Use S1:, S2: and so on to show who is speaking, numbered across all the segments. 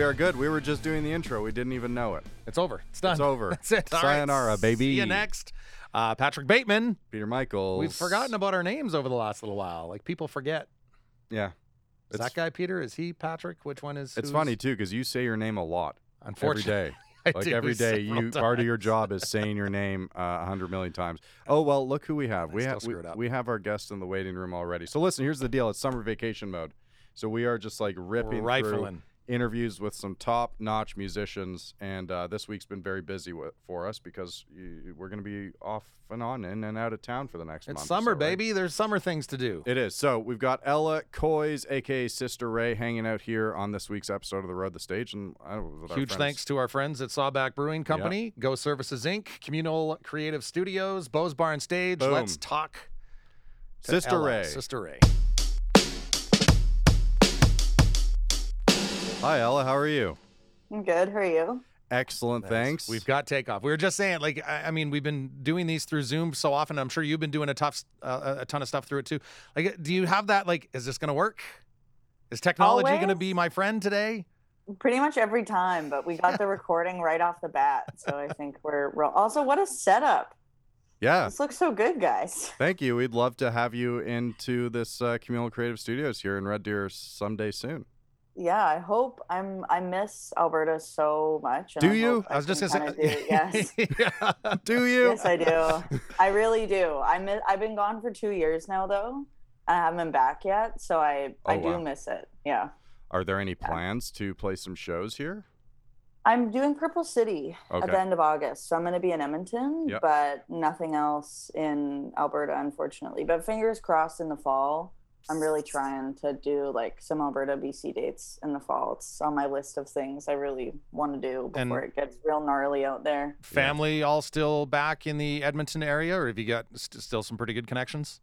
S1: We are good. We were just doing the intro. We didn't even know it.
S2: It's over. It's done.
S1: It's over.
S2: That's it. All right.
S1: Sayonara, baby.
S2: See you next. Uh, Patrick Bateman.
S1: Peter Michaels.
S2: We've forgotten about our names over the last little while. Like people forget.
S1: Yeah.
S2: Is that guy Peter? Is he Patrick? Which one is?
S1: It's funny too because you say your name a lot every
S2: Unfortunately,
S1: day.
S2: I
S1: Like every day, you part of your job is saying your name uh, a hundred million times. Oh well, look who we have.
S2: I
S1: We have we,
S2: screw it up.
S1: we have our guest in the waiting room already. So listen, here's the deal. It's summer vacation mode. So we are just like ripping through
S2: Rifling.
S1: Interviews with some top-notch musicians, and uh, this week's been very busy with, for us because you, we're going to be off and on, in and out of town for the next
S2: It's
S1: month. or
S2: summer,
S1: so, right?
S2: baby. There's summer things to do.
S1: It is. So we've got Ella Coyes, aka Sister Ray, hanging out here on this week's episode of the Road the Stage, and I with
S2: Huge thanks to our friends at Sawback Brewing Company, Go Services Inc., Communal Creative Studios, Bo's Bar and Stage.
S1: Boom.
S2: Let's talk. to
S1: Sister
S2: Ella.
S1: Ray.
S2: Sister Ray.
S1: Hi, Ella. How are you?
S3: I'm good. How are you?
S1: Excellent. Thanks.
S2: We've got takeoff. We were just saying, like, I, I mean, we've been doing these through Zoom so often. I'm sure you've been doing a tough, uh, a ton of stuff through it too. Like, do you have that? Like, is this going to work? Is technology going to be my friend today?
S3: Pretty much every time, but we got the recording right off the bat, so I think we're real. Also, what a setup!
S1: yeah.
S3: This looks so good, guys.
S1: Thank you. We'd love to have you into this uh, Communal Creative Studios here in Red Deer someday soon.
S3: Yeah, I hope I'm. I miss Alberta so much.
S1: Do
S3: I
S1: you?
S2: I was just going to say,
S3: do- yes,
S2: Yeah.
S1: Do you?
S3: yes, I do. I really do. I miss. I've been gone for two years now, though. I haven't been back yet, so I
S1: oh, I
S3: do
S1: wow.
S3: miss it. Yeah.
S1: Are there any plans to play some shows here?
S3: I'm doing Purple City at the end of August. So I'm going to be in Edmonton,
S1: Yep.
S3: but nothing else in Alberta, unfortunately. But fingers crossed in the fall. I'm really trying to do like some Alberta BC dates in the fall. It's on my list of things I really want to do
S2: And-
S3: before it gets real gnarly out there.
S2: Family all still back in the Edmonton area, or have you got st- still some pretty good connections?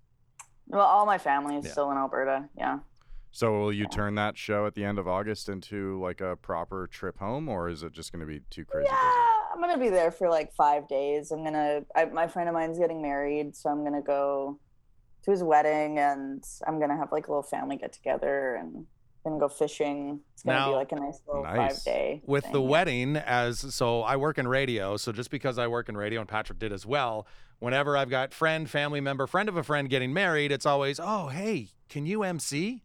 S3: Well, all my family is
S2: Yeah.
S3: still in Alberta. Yeah.
S1: So will you turn that show at the end of August into like a proper trip home, or is it just going to be too crazy busy?
S3: Yeah, I'm gonna be there for like five days. I'm gonna. I, my friend of mine's getting married, so I'm gonna go to his wedding, and I'm gonna have like a little family get together, and gonna go fishing. It's gonna
S2: Now-
S3: be like a nice little
S1: Nice.
S3: five day.
S2: with
S3: thing,
S2: the wedding as so i work in radio so just because i work in radio and patrick did as well whenever i've got friend family member friend of a friend getting married it's always oh hey can you mc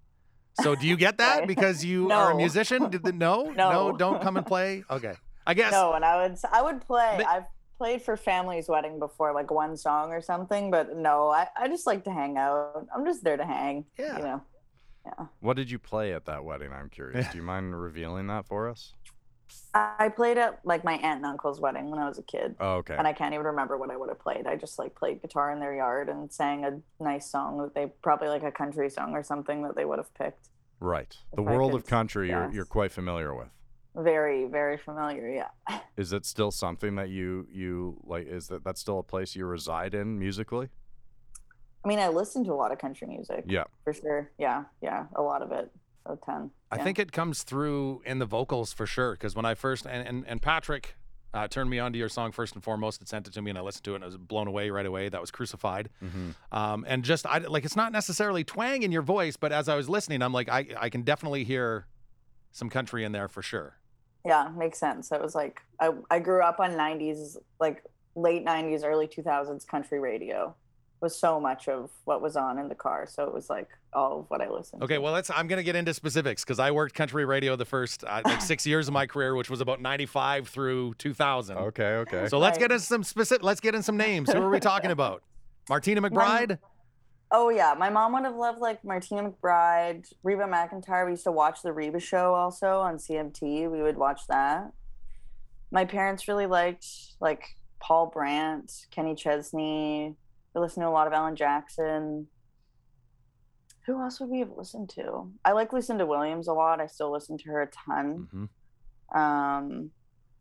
S2: so do you get that
S3: Right.
S2: because you are a musician did the, no
S3: No.
S2: don't come and play okay i guess
S3: No, and I would. I would play.
S2: But-
S3: I've played for family's wedding before, like one song or something. But no, I, I just like to hang out. I'm just there to hang.
S2: Yeah.
S3: You know. Yeah.
S1: What did you play at that wedding? I'm curious. Do you mind revealing that for us?
S3: I I played at like my aunt and uncle's wedding when I was a kid.
S1: Oh, okay.
S3: and I can't even remember what I would have played. I just like played guitar in their yard and sang a nice song that they probably like a country song or something that they would have picked.
S1: Right. The
S3: If I
S1: world of
S3: could-
S1: country you're, you're quite familiar with.
S3: Very, very familiar. Yeah.
S1: Is it still something that you you like is that that's still a place you reside in musically?
S3: I mean, I listen to a lot of country music
S1: Yeah.
S3: for sure. Yeah, yeah, a lot of it. A ton.
S2: I think it comes through in the vocals for sure. Because when I first and and, and Patrick uh, turned me on to your song first and foremost, and sent it to me, and I listened to it, and I was blown away right away. That was Crucified.
S1: Mm-hmm.
S2: Um, and just I like it's not necessarily twang in your voice, but as I was listening, I'm like I I can definitely hear some country in there for sure.
S3: Yeah, makes sense. It was like I I grew up on '90s, like late '90s, early 2000s country radio. Was so much of what was on in the car, so it was like all of what I listened.
S2: Okay,
S3: to.
S2: well let's I'm gonna get into specifics because I worked country radio the first uh, like six years of my career, which was about '95 through 2000.
S1: Okay, okay.
S2: So let's get into some specific. Let's get in some names. Who are we talking about? Martina McBride.
S3: Oh yeah, my mom would have loved like Martina McBride, Reba McEntire. We used to watch the Reba show also on CMT. We would watch that. My parents really liked like Paul Brandt, Kenny Chesney. We listened to a lot of Alan Jackson. Who else would we have listened to? I like Lucinda Williams a lot. I still listen to her a ton.
S2: Mhm.
S3: Um,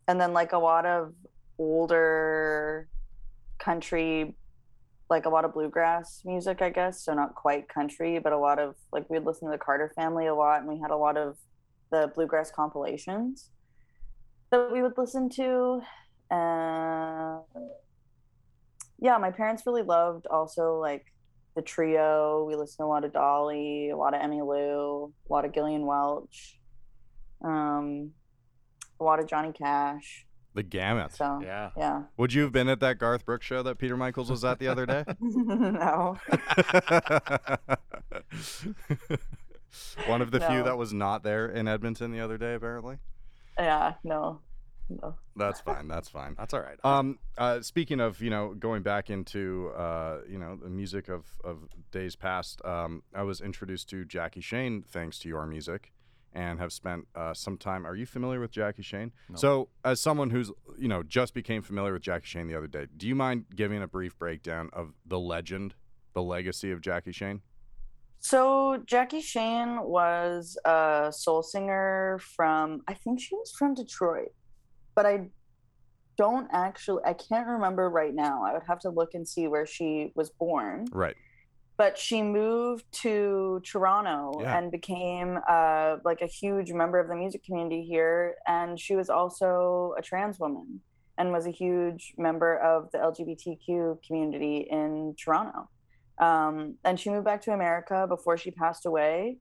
S3: and then like a lot of older country like a lot of bluegrass music, I guess. So not quite country, but a lot of like we'd listen to the Carter family a lot, and we had a lot of the bluegrass compilations that we would listen to. Uh, yeah, my parents really loved also like the trio. We listened to a lot of Dolly, a lot of Emmylou, a lot of Gillian Welch. Um, a lot of Johnny Cash.
S1: The gamut.
S3: So
S2: Yeah.
S3: yeah.
S1: Would you have been at that Garth Brooks show that Peter Michaels was at the other day?
S3: no.
S1: One of the few that was not there in Edmonton the other day, apparently.
S3: Yeah, no. No.
S1: That's fine. That's fine.
S2: That's all right.
S1: Um, uh, speaking of, you know, going back into, uh, you know, the music of, of days past, um, I was introduced to Jackie Shane thanks to your music and have spent uh, some time. Are you familiar with Jackie Shane?
S2: No.
S1: So, as someone who's, you know, just became familiar with Jackie Shane the other day, do you mind giving a brief breakdown of the legend, the legacy of Jackie Shane?
S3: So Jackie Shane was a soul singer from I think she was from Detroit, but I don't actually I can't remember right now. I would have to look and see where she was born.
S1: Right.
S3: But she moved to Toronto
S1: Yeah.
S3: and became uh, like a huge member of the music community here. And she was also a trans woman and was a huge member of the LGBTQ community in Toronto. Um, and she moved back to America before she passed away.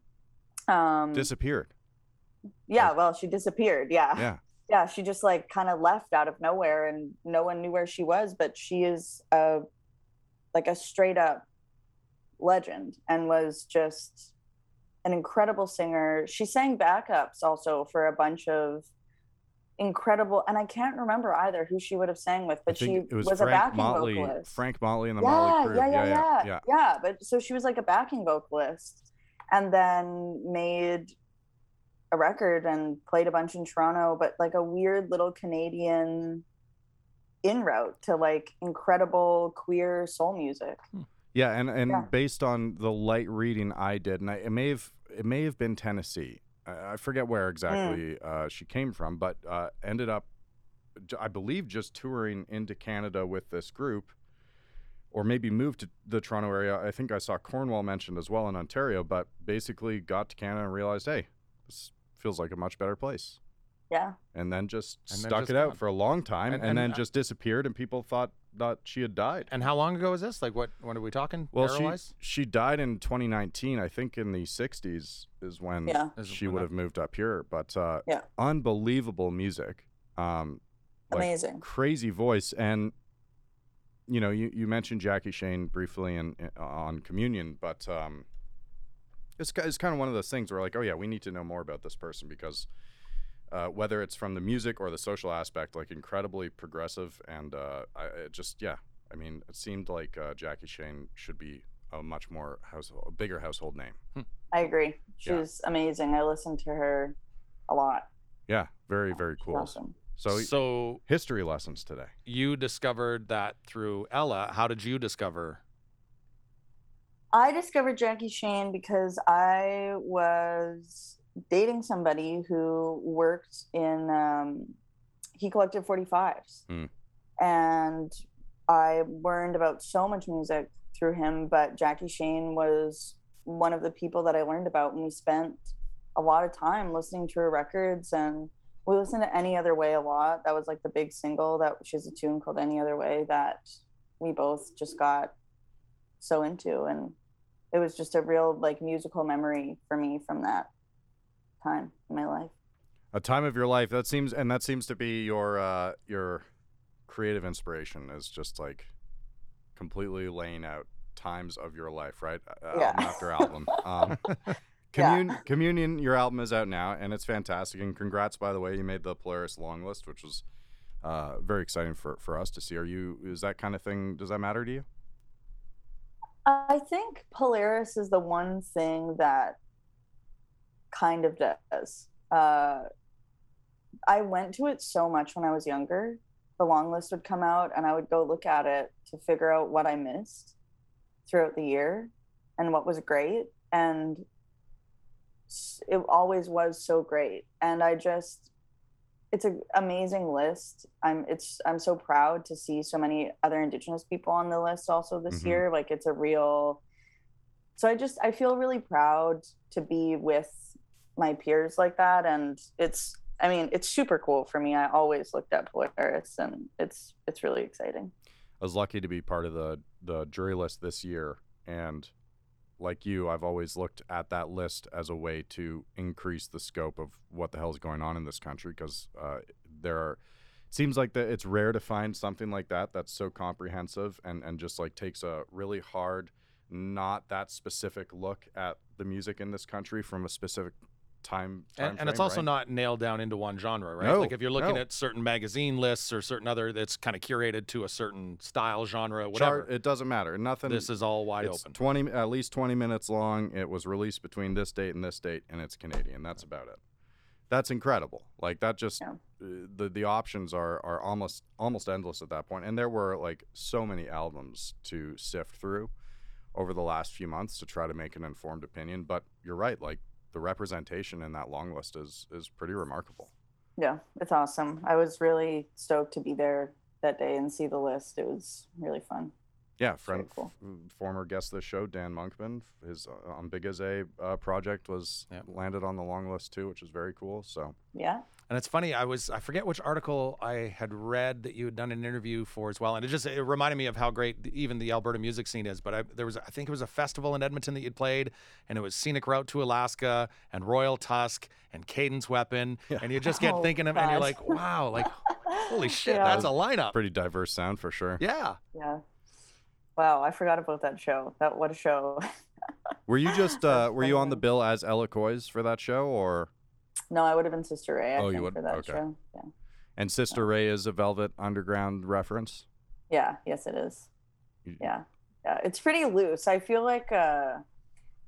S3: Um,
S1: Disappeared.
S3: yeah, well, she disappeared. Yeah.
S1: Yeah.
S3: Yeah, she just like kind of left out of nowhere and no one knew where she was, but she is a like a straight up legend and was just an incredible singer. She sang backups also for a bunch of incredible and I can't remember either who she would have sang with, but she
S1: was,
S3: was a backing
S1: Motley.
S3: vocalist
S1: Frank Motley and the
S3: yeah,
S1: Motley Crew.
S3: Yeah, yeah,
S1: yeah,
S3: yeah,
S1: yeah.
S3: yeah. But so she was like a backing vocalist and then made a record and played a bunch in Toronto, but like a weird little Canadian in route to like incredible queer soul music. Hmm.
S1: Yeah, and and
S3: Yeah.
S1: based on the light reading I did, and I, it may have it may have been Tennessee. I, I forget where exactly uh, she came from, but uh, ended up, I believe, just touring into Canada with this group, or maybe moved to the Toronto area. I think I saw Cornwall mentioned as well in Ontario, but basically got to Canada and realized, hey, this feels like a much better place.
S3: Yeah.
S1: And then just
S2: And then
S1: stuck
S2: just
S1: it out for a long time,
S2: And-
S1: and,
S2: and,
S1: then
S2: uh,
S1: just disappeared, and people thought that she had died.
S2: and how long ago was this? Like, what? When are we talking?
S1: Well,
S2: era-wise?
S1: she she died in 2019. I think in the 60s is when
S3: Yeah.
S1: She would have moved up here. But uh,
S3: Yeah.
S1: unbelievable music, um, like
S3: Amazing.
S1: crazy voice, and you know, you, you mentioned Jackie Shane briefly in, in on Communion, but um, it's it's kind of one of those things where like, oh yeah, we need to know more about this person because. Uh, whether it's from the music or the social aspect, like incredibly progressive, and uh, I it just yeah, I mean, it seemed like uh, Jackie Shane should be a much more household, a bigger household name.
S3: I agree.
S1: Yeah.
S3: She's amazing. I listen to her a lot.
S1: Yeah, very very cool.
S3: Awesome.
S1: So
S2: so
S1: history lessons today.
S2: you discovered that through Ella. How did you discover?
S3: I discovered Jackie Shane because I was dating somebody who worked in um, he collected 45s
S1: Mm.
S3: and I learned about so much music through him but Jackie Shane was one of the people that I learned about and we spent a lot of time listening to her records and we listened to Any Other Way a lot. That was like the big single that she has a tune called Any Other Way that we both just got so into and it was just a real like musical memory for me from that time in my life
S1: A time of your life that seems, and that seems to be your uh, your creative inspiration is just like completely laying out times of your life, right?
S3: Yeah.
S1: Album after album. Um, Commun- Communion, your album is out now, and it's fantastic. And congrats, by the way, you made the Polaris long list, which was uh, very exciting for, for us to see. Are you? Is that kind of thing? Does that matter to you?
S3: i think polaris is the one thing that kind of does. Uh, i went to it so much when i was younger the long list would come out and i would go look at it to figure out what i missed throughout the year and what was great. And it always was so great. And i just it's an amazing list. I'm it's i'm so proud to see so many other indigenous people on the list also this
S1: Mhm.
S3: year. Like it's a real so i just i feel really proud to be with my peers like that and it's i mean it's super cool for me i always looked at polaris and it's it's really exciting
S1: I was lucky to be part of the the jury list this year, and like you, I've always looked at that list as a way to increase the scope of what the hell is going on in this country because uh, there are. Seems like that it's rare to find something like that that's so comprehensive and, and just like takes a really hard, not that specific look at the music in this country from a specific time. time
S2: And, and it's also
S1: right?
S2: not nailed down into one genre, right?
S1: No,
S2: like if you're looking
S1: no.
S2: at certain magazine lists or certain other that's kind of curated to a certain style, genre,
S1: Chart-
S2: whatever.
S1: it doesn't matter. Nothing.
S2: this is all wide
S1: it's
S2: open.
S1: 20 at least 20 minutes long it was released between this date and this date and it's canadian that's about it that's incredible like that just
S3: Yeah.
S1: uh, the the options are are almost almost endless at that point and there were like so many albums to sift through over the last few months to try to make an informed opinion but you're right like the representation in that long list is is pretty remarkable
S3: Yeah, it's awesome. I was really stoked to be there that day and see the list. It was really fun.
S1: Yeah friend
S3: cool.
S1: f- former guest of the show dan monkman his uh, on big as a uh, project was
S2: Yeah.
S1: landed on the long list too which is very cool so
S3: Yeah.
S2: And it's funny, I was I forget which article I had read that you had done an interview for as well, and it just it reminded me of how great even the Alberta music scene is. But I, there was I think it was a festival in Edmonton that you'd played, and it was Scenic Route to Alaska and Royal Tusk and Cadence Weapon,
S1: Yeah.
S2: and you just get
S3: Oh,
S2: thinking of and you're like, wow, like holy shit,
S3: Yeah.
S2: that's a lineup.
S1: pretty diverse sound for sure.
S2: Yeah,
S3: Yeah. Wow, I forgot about that show. That what a show.
S1: Were you just uh, were you on the bill as Ella Coyes for that show, or
S3: no, I would have been Sister Ray. I
S1: Oh, you would?
S3: for that
S1: Okay.
S3: show. Yeah.
S1: and Sister Ray is a Velvet Underground reference?
S3: Yeah. Yes, it is. Yeah. Yeah. It's pretty loose. I feel like uh,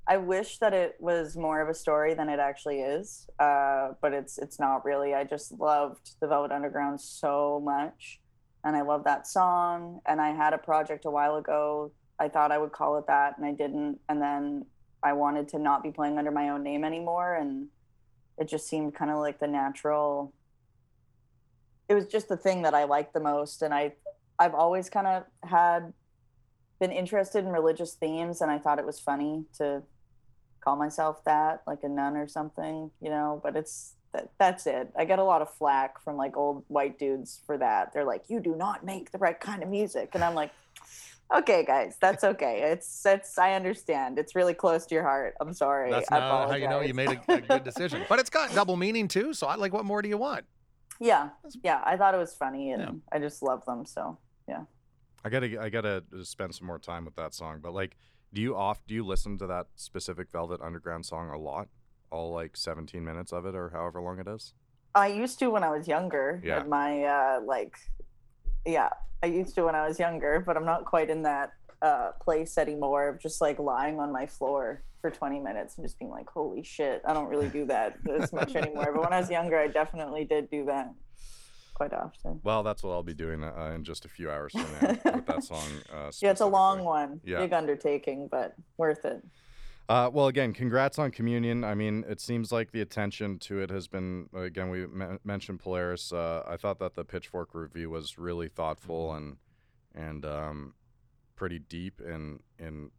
S3: I wish that it was more of a story than it actually is. Uh, but it's it's not really. I just loved the Velvet Underground so much, and I love that song. And I had a project a while ago. I thought I would call it that, and I didn't. And then I wanted to not be playing under my own name anymore, and it just seemed kind of like the natural. It was just the thing that I liked the most, and I, I've always kind of had been interested in religious themes and I thought it was funny to call myself that, like a nun or something, you know, but it's that, that's it. I get a lot of flack from like old white dudes for that. They're like, "You do not make the right kind of music." And I'm like, "Okay, guys, that's okay. It's it's I understand. It's really close to your heart. I'm sorry.
S2: that's
S3: I
S2: not how you know you made a, a good decision. But it's got double meaning too. So I like, what more do you want?
S3: yeah. Yeah, I thought it was funny and
S2: Yeah.
S3: I just love them, so yeah.
S1: I gotta I gotta spend some more time with that song. But like, do you off do you listen to that specific Velvet Underground song a lot? All like 17 minutes of it, or however long it is.
S3: I used to when I was younger.
S1: Yeah.
S3: My uh like yeah, I used to when I was younger, but I'm not quite in that uh place anymore of just like lying on my floor for 20 minutes and just being like, holy shit, I don't really do that as much anymore. But when I was younger, I definitely did do that quite often.
S1: Well, that's what I'll be doing uh, in just a few hours from now with that song. Uh,
S3: Yeah, it's a long one.
S1: Yeah.
S3: Big undertaking, but worth it.
S1: Uh, well, again, congrats on Communion. I mean, it seems like the attention to it has been. Again, we me- mentioned Polaris. Uh, I thought that the Pitchfork review was really thoughtful and and um, pretty deep in in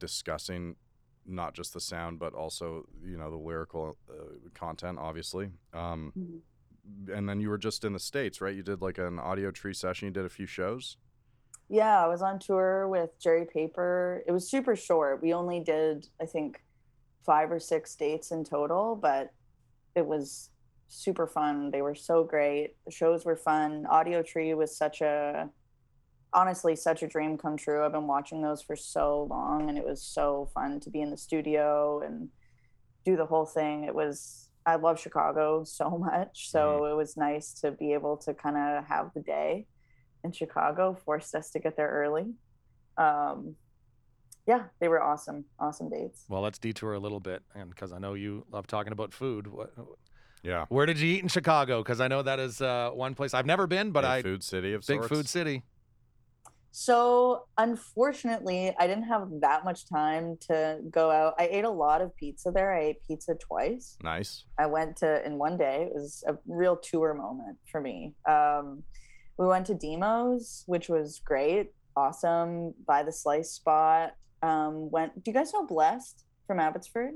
S1: discussing not just the sound, but also you know the lyrical uh, content, obviously. Um, and then you were just in the states, right? You did like an Audiotree session. You did a few shows.
S3: Yeah, I was on tour with Jerry Paper. It was super short. We only did, I think, five or six dates in total, but it was super fun. They were so great. The shows were fun. Audiotree was such a, honestly, such a dream come true. I've been watching those for so long, and it was so fun to be in the studio and do the whole thing. It was, I love Chicago so much. So it was nice to be able to kind of have the day in Chicago forced us to get there early. Um, yeah, they were awesome, awesome dates.
S2: Well, let's detour a little bit, and because I know you love talking about food. What,
S1: Yeah,
S2: where did you eat in Chicago? Because I know that is uh, one place I've never been, but
S1: A
S2: I
S1: food city of
S2: big
S1: sorts.
S2: food city.
S3: So, unfortunately, I didn't have that much time to go out. I ate a lot of pizza there. I ate pizza twice.
S1: Nice.
S3: I went to in one day. It was a real tour moment for me. Um, we went to Dimo's, which was great, awesome. By the slice spot. Um, went. Do you guys know Blessed from Abbotsford?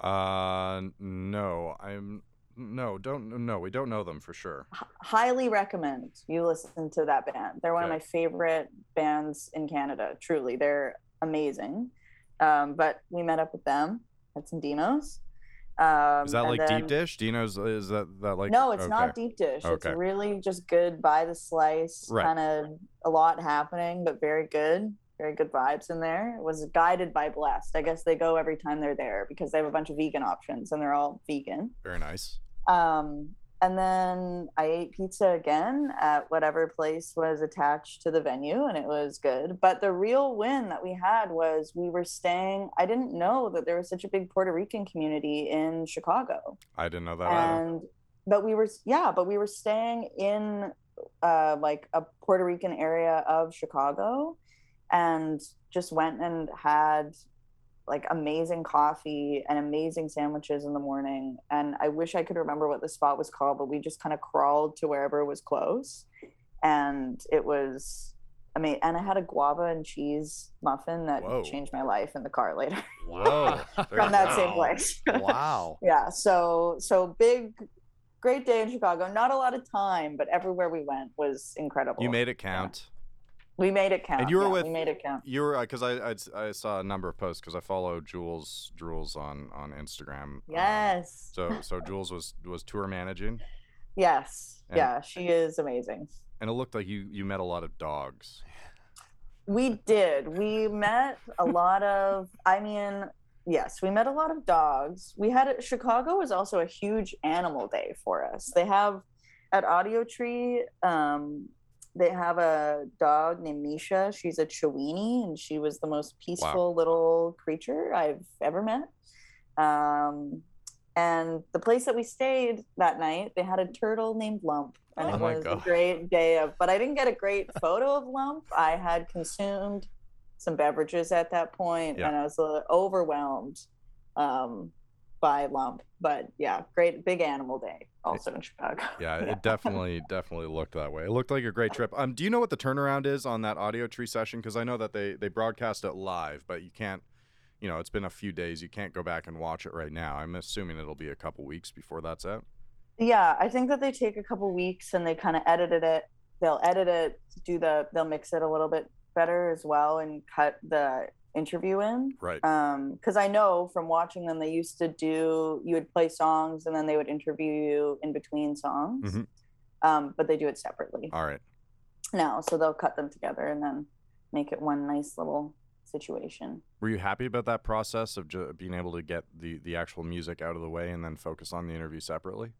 S1: Uh, no, I'm no, don't no, we don't know them for sure.
S3: H- highly recommend you listen to that band. They're one
S1: Okay.
S3: of my favorite bands in Canada. Truly, they're amazing. Um, but we met up with them at some Dino's. Um,
S1: Is that like
S3: then-
S1: deep dish? Dino's is that that like
S3: no, it's
S1: okay.
S3: not deep dish. It's really just good by the slice.
S1: Right.
S3: Kind of a lot happening, but very good. Very good vibes in there. It was guided by Blessed. I guess they go every time they're there because they have a bunch of vegan options and they're all vegan.
S1: Very nice.
S3: Um, and then I ate pizza again at whatever place was attached to the venue, and it was good. But the real win that we had was we were staying. I didn't know that there was such a big Puerto Rican community in Chicago
S1: I didn't know that either.
S3: and but we were yeah but we were staying in uh like a puerto rican area of chicago and just went and had like amazing coffee and amazing sandwiches in the morning and i wish i could remember what the spot was called but we just kind of crawled to wherever it was close and it was i mean and i had a guava and cheese muffin that
S1: Whoa.
S3: changed my life in the car later
S1: Whoa.
S3: from
S1: you
S3: that same place
S2: wow.
S3: yeah so so big great day in chicago not a lot of time but everywhere we went was incredible
S1: You made it count.
S3: We made it count.
S1: And you were
S3: yeah,
S1: with-
S3: we made it count.
S1: You were because I, I I saw a number of posts because I follow Jules Jules on on Instagram. um,
S3: yes.
S1: so so Jules was was tour managing,
S3: yes.
S1: And-
S3: yeah she is amazing.
S1: and it looked like you you met a lot of dogs.
S3: we did. We met a lot of i mean yes we met a lot of dogs. We had chicago was also a huge animal day for us. They have at Audiotree um they have a dog named misha. She's a chiweenie and she was the most peaceful little creature i've ever met. Um and the place that we stayed that night they had a turtle named lump and
S1: Oh
S3: it was a great day of but i didn't get a great photo of lump. I had consumed some beverages at that point
S1: Yeah.
S3: and i was a little overwhelmed um by lump. But yeah great big animal day also in chicago
S1: Yeah, it definitely definitely looked that way. It looked like a great trip. Um, do you know what the turnaround is on that Audiotree session? Because I know that they they broadcast it live, but you can't. You know, it's been a few days. You can't go back and watch it right now. I'm assuming it'll be a couple weeks before that's out.
S3: yeah i think that they take a couple weeks and they kind of edited it they'll edit it do the they'll mix it a little bit better as well and cut the interview in
S1: Right.
S3: um because i know from watching them they used to do you would play songs and then they would interview you in between songs
S1: Mhm.
S3: um but they do it separately
S1: All right.
S3: now so they'll cut them together and then make it one nice little situation
S1: Were you happy about that process of ju- being able to get the the actual music out of the way and then focus on the interview separately?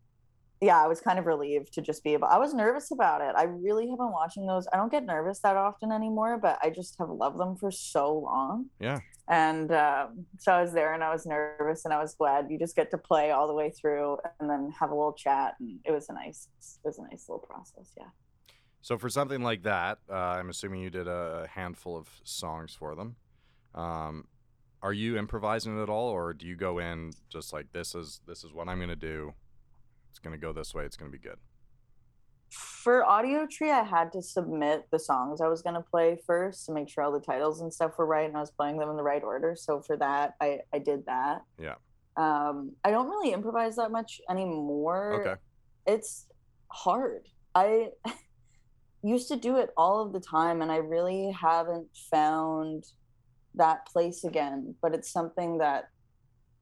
S3: Yeah i was kind of relieved to just be able i was nervous about it i really have been watching those i don't get nervous that often anymore but i just have loved them for so long
S1: Yeah.
S3: and um, so i was there and i was nervous and i was glad you just get to play all the way through and then have a little chat and it was a nice it was a nice little process yeah
S1: So for something like that, uh, I'm assuming you did a handful of songs for them. Um, are you improvising at all, or do you go in just like this is this is what I'm gonna do? It's gonna go this way. It's gonna be good.
S3: for Audiotree i had to submit the songs i was going to play first to make sure all the titles and stuff were right and i was playing them in the right order so for that i i did that
S1: Yeah.
S3: um i don't really improvise that much anymore
S1: Okay.
S3: it's hard i used to do it all of the time and i really haven't found that place again but it's something that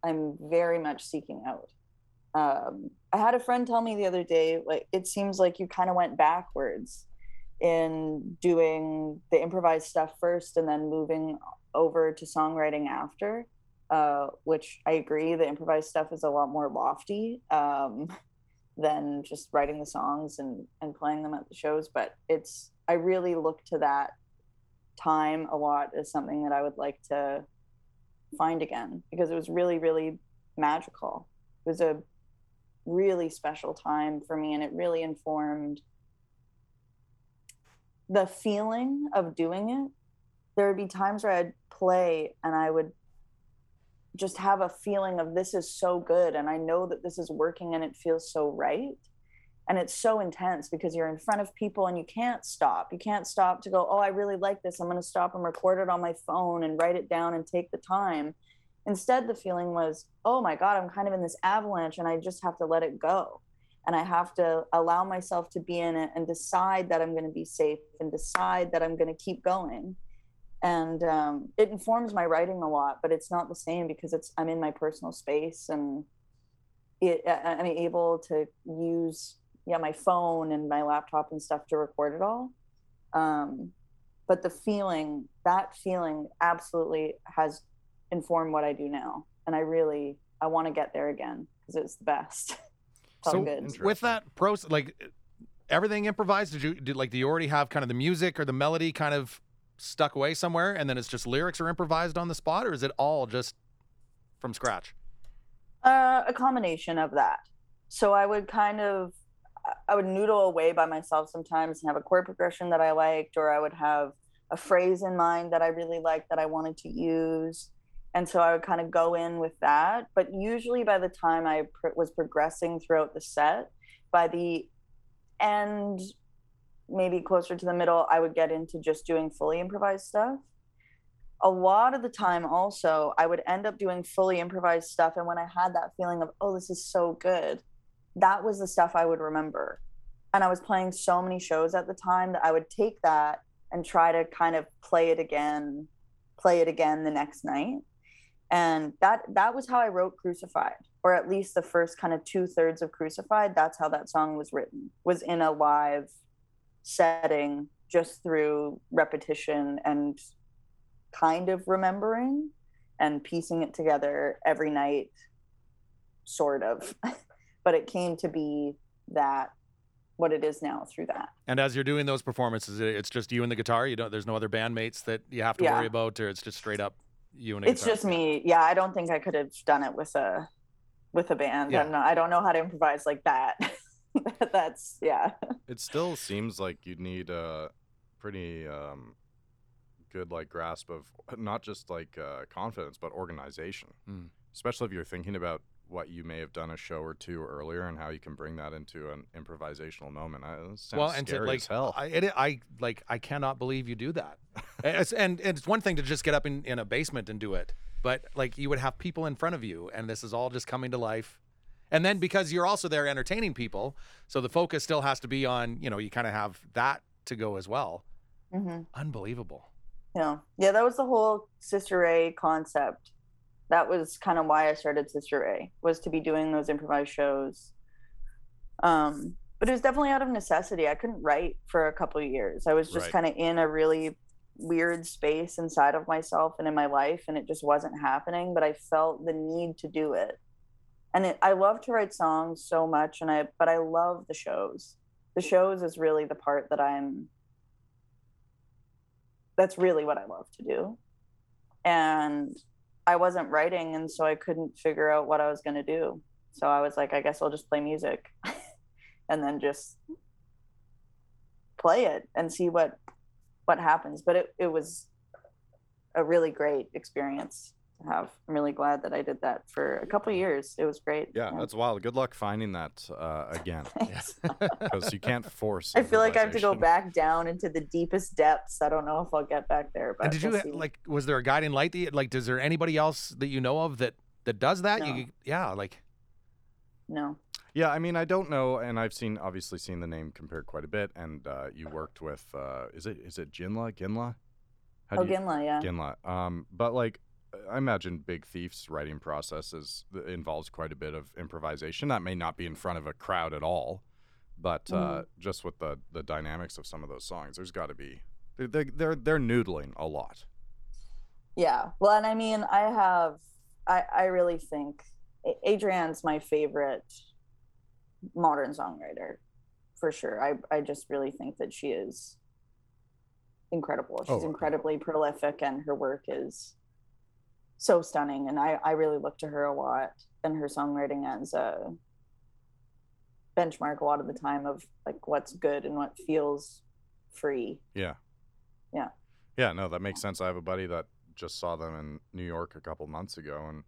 S3: i'm very much seeking out um, i had a friend tell me the other day like it seems like you kind of went backwards in doing the improvised stuff first and then moving over to songwriting after uh, which i agree the improvised stuff is a lot more lofty um, than just writing the songs and and playing them at the shows but it's i really look to that time a lot as something that i would like to find again because it was really really magical. It was a really special time for me and it really informed the feeling of doing it there would be times where i'd play and i would just have a feeling of this is so good and I know that this is working and it feels so right. And it's so intense because you're in front of people and you can't stop. You can't stop to go, oh, I really like this. I'm going to stop and record it on my phone and write it down and take the time. Instead, the feeling was, oh my God, I'm kind of in this avalanche and I just have to let it go. And I have to allow myself to be in it and decide that I'm going to be safe and decide that I'm going to keep going and um, it informs my writing a lot but it's not the same because it's i'm in my personal space and it i'm able to use yeah my phone and my laptop and stuff to record it all um, but the feeling that feeling absolutely has informed what i do now and i really i want to get there again because it's the best
S2: So
S3: good.
S2: With that process, like everything improvised, did you did like do you already have kind of the music or the melody kind of stuck away somewhere, and then it's just lyrics are improvised on the spot, or is it all just from scratch?
S3: Uh, a combination of that. So I would kind of, I would noodle away by myself sometimes and have a chord progression that I liked, or I would have a phrase in mind that I really liked that I wanted to use. And so I would kind of go in with that. But usually by the time I pr- was progressing throughout the set, by the end, maybe closer to the middle, I would get into just doing fully improvised stuff. A lot of the time also i would end up doing fully improvised stuff and when i had that feeling of oh this is so good that was the stuff i would remember. And i was playing so many shows at the time that i would take that and try to kind of play it again play it again the next night and that that was how i wrote crucified or at least the first kind of two-thirds of crucified that's how that song was written was in a live setting just through repetition and kind of remembering and piecing it together every night sort of but it came to be that what it is now through that
S2: And as you're doing those performances, it's just you and the guitar. You don't. There's no other bandmates that you have to
S3: Yeah.
S2: worry about, or it's just straight up you and a
S3: it's
S2: guitar.
S3: just me yeah i don't think i could have done it with a with a band
S2: Yeah.
S3: I, don't know, I don't know how to improvise like that that's yeah
S1: It still seems like you'd need a pretty um, good like grasp of not just like uh, confidence but organization,
S2: Mm.
S1: especially if you're thinking about what you may have done a show or two earlier and how you can bring that into an improvisational moment. I, sounds
S2: well, and to like,
S1: as hell.
S2: I, it, I like, I cannot believe you do that. and, it's, and, and it's one thing to just get up in, in a basement and do it, but like you would have people in front of you, and this is all just coming to life. And then because you're also there entertaining people, so the focus still has to be on, you know, you kind of have that to go as well.
S3: hmm
S2: Unbelievable.
S3: yeah yeah that was the whole sister ray concept that was kind of why i started sister A was to be doing those improvised shows. Um but it was definitely out of necessity. I couldn't write for a couple of years. I was just
S1: Right.
S3: kind of in a really weird space inside of myself and in my life and it just wasn't happening but i felt the need to do it. And it, i love to write songs so much and i but i love the shows. The shows is really the part that i'm that's really what i love to do. And i wasn't writing and so i couldn't figure out what i was going to do. So i was like i guess i'll just play music and then just play it and see what what happens. But it, it was a really great experience to have i'm really glad that i did that for a couple of years it was great
S1: yeah, that's wild. Good luck finding that uh, again
S3: Thanks.
S1: because you can't force.
S3: i feel like i have to go back down into the deepest depths i don't know if i'll get back there but
S2: and did you
S3: we'll
S2: ha-
S3: see.
S2: like? Was there a guiding light? That you, like, does there anybody else that you know of that that does that?
S3: No.
S2: You, yeah, like,
S3: no
S1: Yeah, I mean, I don't know, and I've seen obviously seen the name compared quite a bit, and uh, you worked with uh, is it is it Jinla Ginla? How
S3: oh
S1: do you-
S3: ginla yeah
S1: Ginla. Um, but like, I imagine Big Thief's writing process is involves quite a bit of improvisation. That may not be in front of a crowd at all, but uh,
S3: Mhm.
S1: just with the the dynamics of some of those songs, there's got to be they're, they're they're they're noodling a lot.
S3: Yeah. Well, and I mean, I have, I, I really think Adrianne's my favorite modern songwriter for sure. I, I just really think that she is incredible. She's
S1: Oh, okay.
S3: incredibly prolific and her work is so stunning. And I, I really look to her a lot and her songwriting as a benchmark a lot of the time of like what's good and what feels free.
S1: Yeah.
S3: Yeah.
S1: Yeah, no, that makes sense. I have a buddy that just saw them in New York a couple months ago and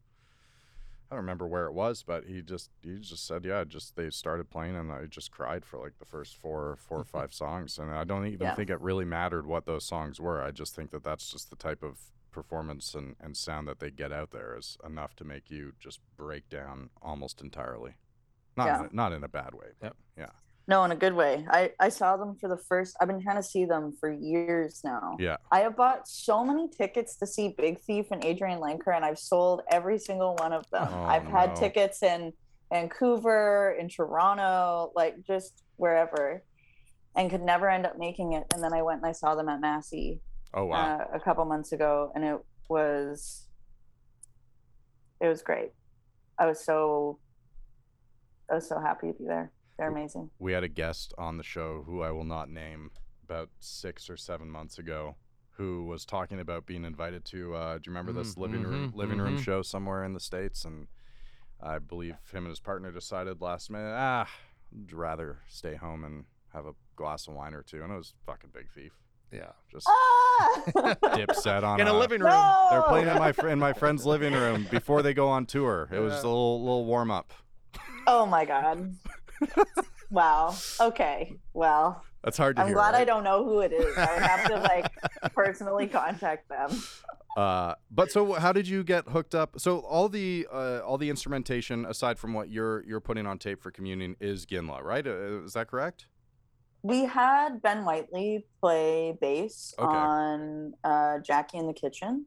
S1: I don't remember where it was, but he just he just said, yeah, just they started playing and I just cried for like the first four four or mm-hmm. five songs and I don't even
S3: Yeah.
S1: think it really mattered what those songs were. I just think that that's just the type of performance and, and sound that they get out there is enough to make you just break down almost entirely. Not
S3: Yeah.
S1: in a, not in a bad way. but
S2: Yep.
S1: Yeah.
S3: No, in a good way. I I saw them for the first. I've been trying to see them for years now.
S1: Yeah.
S3: I have bought so many tickets to see Big Thief and Adrianne Lenker and I've sold every single one of them.
S1: Oh,
S3: I've had
S1: no.
S3: tickets in Vancouver, in Toronto, like just wherever, and could never end up making it. And then I went and I saw them at Massey
S1: Oh wow.
S3: uh, a couple months ago, and it was it was great. I was so I was so happy to be there. They're amazing.
S1: we had a guest on the show who I will not name about six or seven months ago who was talking about being invited to uh, do you remember this
S2: Mm,
S1: living room living room
S2: mhm.
S1: show somewhere in the states and I believe him and his partner decided last minute ah I'd rather stay home and have a glass of wine or two and it was fucking big thief
S2: Yeah.
S1: just
S3: Ah!
S1: dip set on
S2: In a
S1: uh,
S2: living room.
S3: no!
S1: they're playing in my fr- in my friend's living room before they go on tour it was a little little warm up
S3: Oh my god. wow. Okay. Well,
S1: that's hard to
S3: I'm
S1: hear
S3: glad I don't know who it is. I would have to like personally contact them.
S1: Uh, but so how did you get hooked up? So all the uh, all the instrumentation aside from what you're you're putting on tape for communion is Ginla, right? Uh, is that correct?
S3: We had Ben Whiteley play bass
S1: Okay.
S3: on uh, Jackie in the Kitchen,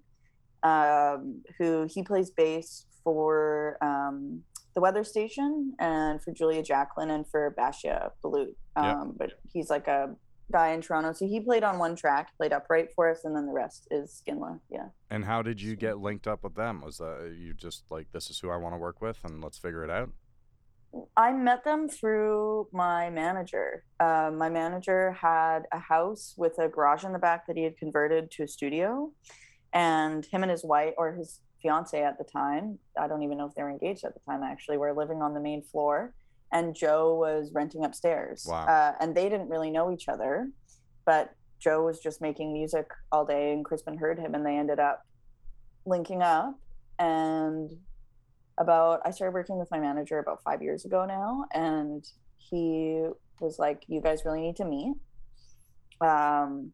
S3: um, who he plays bass for um, the weather station and for Julia Jacklin and for Basia Bulat. Um, But he's like a guy in Toronto. So he played on one track, played upright for us, and then the rest is Ginla. Yeah.
S1: And how did you get linked up with them? Was that you just like this is who I want to work with and let's figure it out?
S3: I met them through my manager. Uh, my manager had a house with a garage in the back that he had converted to a studio, and him and his wife or his fiance at the time, I don't even know if they were engaged at the time actually, were living on the main floor, and Joe was renting upstairs.
S1: Wow.
S3: Uh, and they didn't really know each other, but Joe was just making music all day, and Crispin heard him, and they ended up linking up and about I started working with my manager about five years ago now, and he was like, "You guys really need to meet." Um,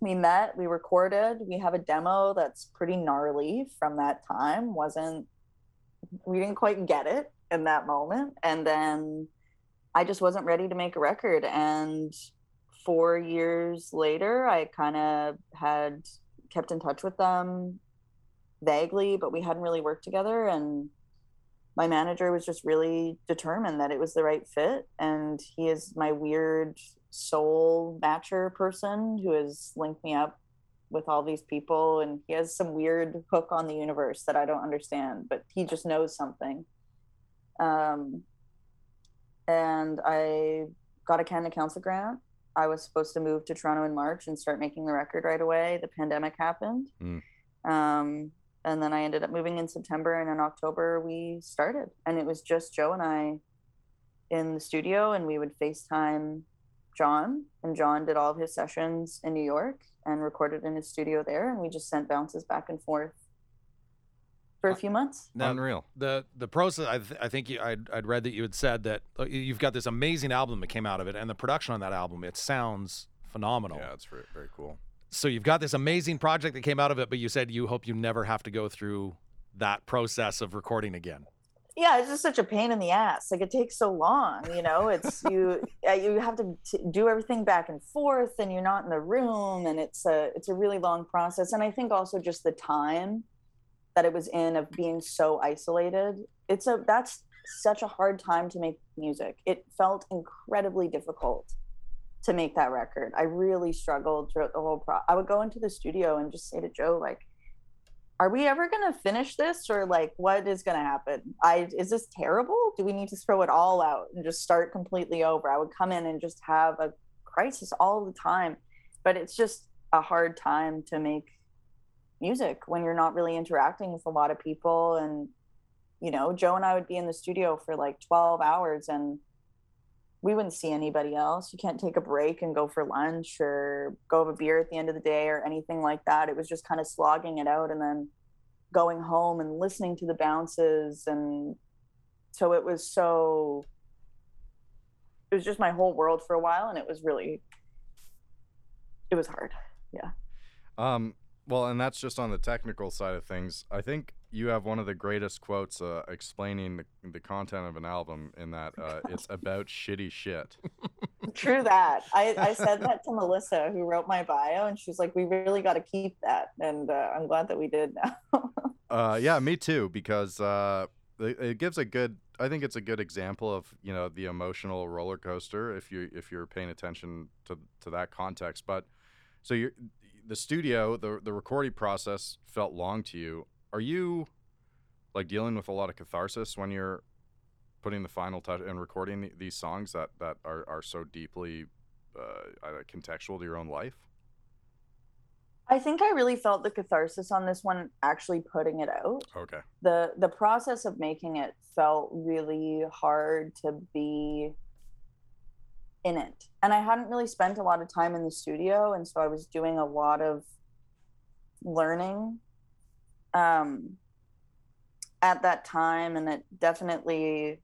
S3: we met, we recorded, we have a demo that's pretty gnarly from that time. wasn't We didn't quite get it in that moment, and then I just wasn't ready to make a record. And four years later, I kind of had kept in touch with them vaguely, but we hadn't really worked together. And my manager was just really determined that it was the right fit. And he is my weird soul matcher person who has linked me up with all these people. And he has some weird hook on the universe that I don't understand, but he just knows something. Um, and I got a Canada Council grant. I was supposed to move to Toronto in March and start making the record right away. The pandemic happened.
S1: Mm.
S3: Um, and then I ended up moving in September, and in October we started. And it was just Joe and I in the studio, and we would FaceTime John, and John did all of his sessions in New York and recorded in his studio there, and we just sent bounces back and forth for a few months.
S2: Now,
S1: Unreal.
S2: the the process I, th- I think you, I'd, I'd read that you had said that uh, you- you've got this amazing album that came out of it and the production on that album it sounds phenomenal
S1: Yeah, it's very, very cool.
S2: So you've got this amazing project that came out of it but you said you hope you never have to go through that process of recording again.
S3: Yeah it's just such a pain in the ass. Like it takes so long you know? It's you you have to t- do everything back and forth and you're not in the room and it's a it's a really long process. And i think also just the time that it was in of being so isolated it's a that's such a hard time to make music. It felt incredibly difficult to make that record. I really struggled throughout the whole pro i would go into the studio and just say to joe like are we ever going to finish this or like what is going to happen? I is this terrible? Do we need to throw it all out and just start completely over? I would come in and just have a crisis all the time but it's just a hard time to make music when you're not really interacting with a lot of people. And you know joe and i would be in the studio for like 12 hours and we wouldn't see anybody else. You can't take a break and go for lunch or go have a beer at the end of the day or anything like that. It was just kind of slogging it out and then going home and listening to the bounces. And so it was so it was just my whole world for a while and it was really it was hard. Yeah.
S1: Um, Well, and that's just on the technical side of things. I think you have one of the greatest quotes uh, explaining the, the content of an album in that uh, it's about shitty shit.
S3: True that. I, I said that to Melissa, who wrote my bio, and she's like, "We really got to keep that," and uh, I'm glad that we did now.
S1: Uh, yeah, me too, because uh, it, it gives a good. I think it's a good example of you know the emotional roller coaster if you if you're paying attention to to that context. But so you're the studio, the the recording process felt long to you. Are you like dealing with a lot of catharsis when you're putting the final touch and recording the, these songs that that are are so deeply uh, contextual to your own life?
S3: I think I really felt the catharsis on this one actually putting it out.
S1: Okay.
S3: The the process of making it felt really hard to be in it. And I hadn't really spent a lot of time in the studio and so I was doing a lot of learning um at that time and it definitely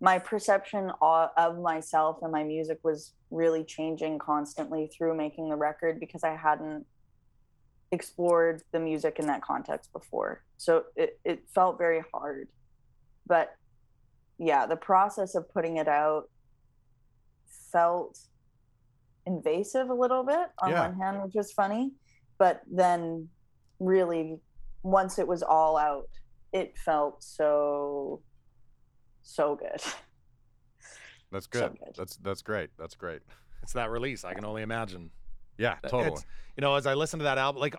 S3: my perception of myself and my music was really changing constantly through making the record because I hadn't explored the music in that context before. So it, it felt very hard. But yeah, the process of putting it out felt invasive a little bit on
S1: Yeah.
S3: one hand, which was funny. But then really once it was all out, it felt so so good.
S1: That's
S3: So
S1: good.
S3: good.
S1: That's that's great. That's great.
S2: It's that release. I can only imagine.
S1: Yeah,
S2: It's-
S1: totally.
S2: you know, as I listen to that album, like,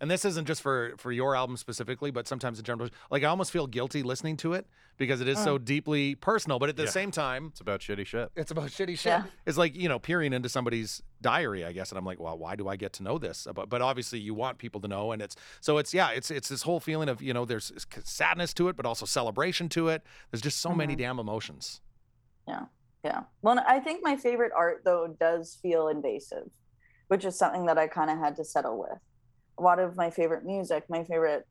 S2: and this isn't just for for your album specifically, but sometimes in general, like I almost feel guilty listening to it because it is so deeply personal. But at the
S1: Yeah.
S2: same time,
S1: It's about shitty shit.
S2: it's about shitty shit.
S3: Yeah.
S2: It's like you know peering into somebody's diary, I guess, and I'm like, well, why do I get to know this? But but obviously you want people to know, and it's so it's yeah, it's it's this whole feeling of you know there's sadness to it, but also celebration to it. There's just so many
S3: Mhm.
S2: damn emotions.
S3: Yeah, yeah. Well, I think my favorite art though does feel invasive, which is something that I kind of had to settle with. A lot of my favorite music, my favorite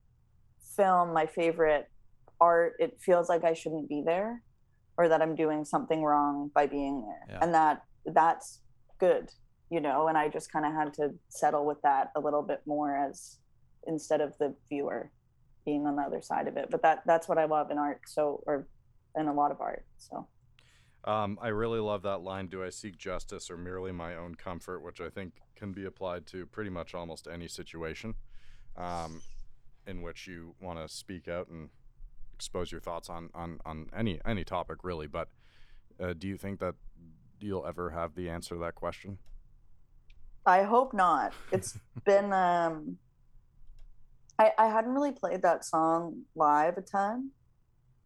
S3: film, my favorite art, it feels like I shouldn't be there or that I'm doing something wrong by being there.
S2: Yeah.
S3: And that that's good, you know, and I just kind of had to settle with that a little bit more as instead of the viewer being on the other side of it. But that that's what I love in art, so or in a lot of art. So
S1: Um, I really love that line. Do I seek justice or merely my own comfort? Which I think can be applied to pretty much almost any situation, um, in which you want to speak out and expose your thoughts on on on any any topic really. But uh, do you think that you'll ever have the answer to that question?
S3: I hope not. It's been um I I hadn't really played that song live a ton.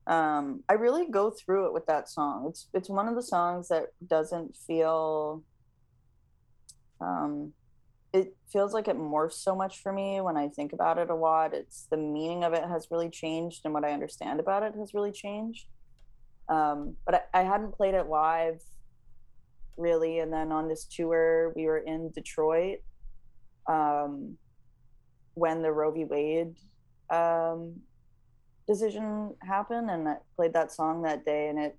S3: Um I really go through it with that song. It's it's one of the songs that doesn't feel um it feels like it morphs so much for me when I think about it a lot. It's the meaning of it has really changed and what I understand about it has really changed. Um but I, I hadn't played it live really and then on this tour we were in detroit um, when the roe v wade um, decision happened and i played that song that day and it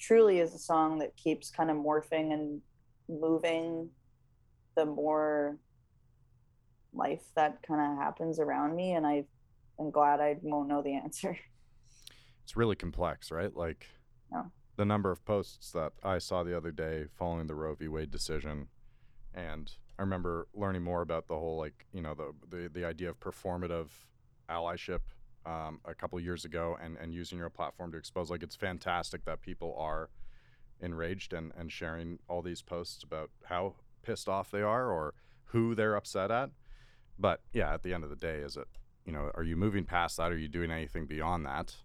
S3: truly is a song that keeps kind of morphing and moving the more life that kind of happens around me and i am glad i won't know the answer
S1: It's really complex, right? Like
S3: Yeah.
S1: the number of posts that I saw the other day following the Roe v. Wade decision, and I remember learning more about the whole like you know the the, the idea of performative allyship um, a couple years ago, and and using your platform to expose like it's fantastic that people are enraged and and sharing all these posts about how pissed off they are or who they're upset at. But yeah, at the end of the day, is it you know are you moving past that? Are you doing anything beyond that?